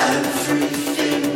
everything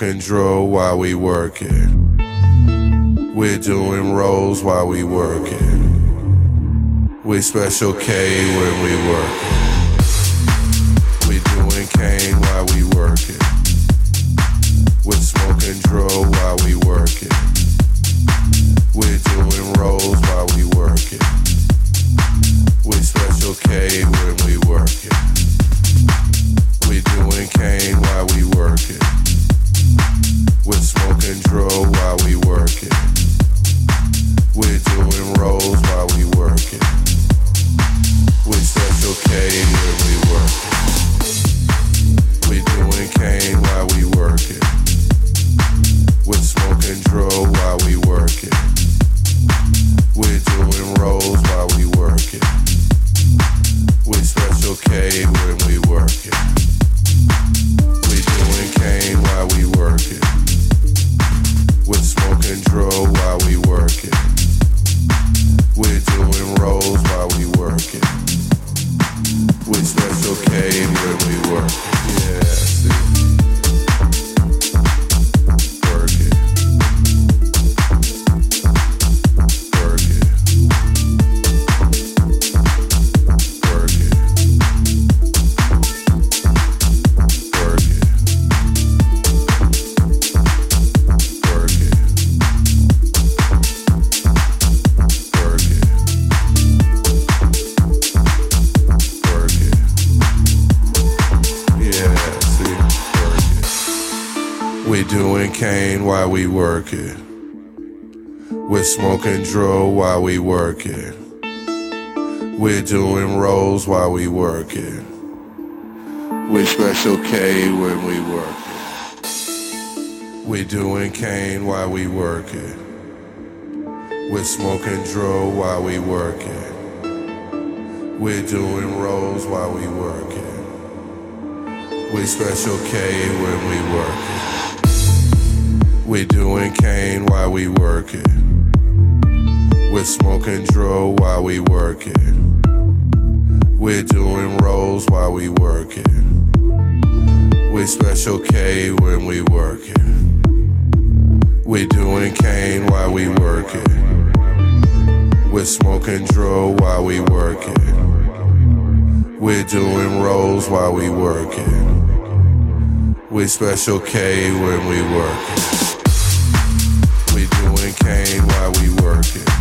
control while we working. We're doing rolls while we working. We special K when we working. We working. We're doing rolls while we working. We're special K when we working. We're doing cane while we working. We're smoking dro while we working. We're doing rolls while we working. We're special K when we working. We're doing cane while we working. We're smoking dro while we working. We're doing rolls while we working. We special K when we working. We're doing cane while we working. We're smoking dro while we working. We're doing rolls while we working. We special K when we working. We doing cane while we working.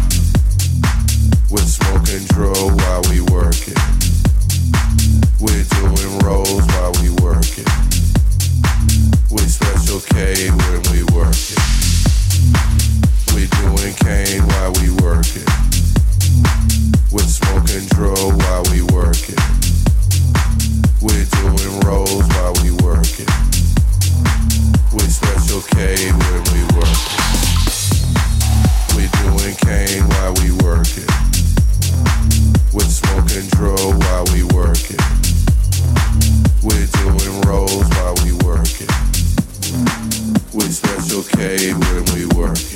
K when we working. We doing cane while okay we working. We're smoking dro while we working. We're doing rolls while we special K when we working. We doing cane while we working. We're smoking dro while we working. We're doing rolls while we working. We special K when we working.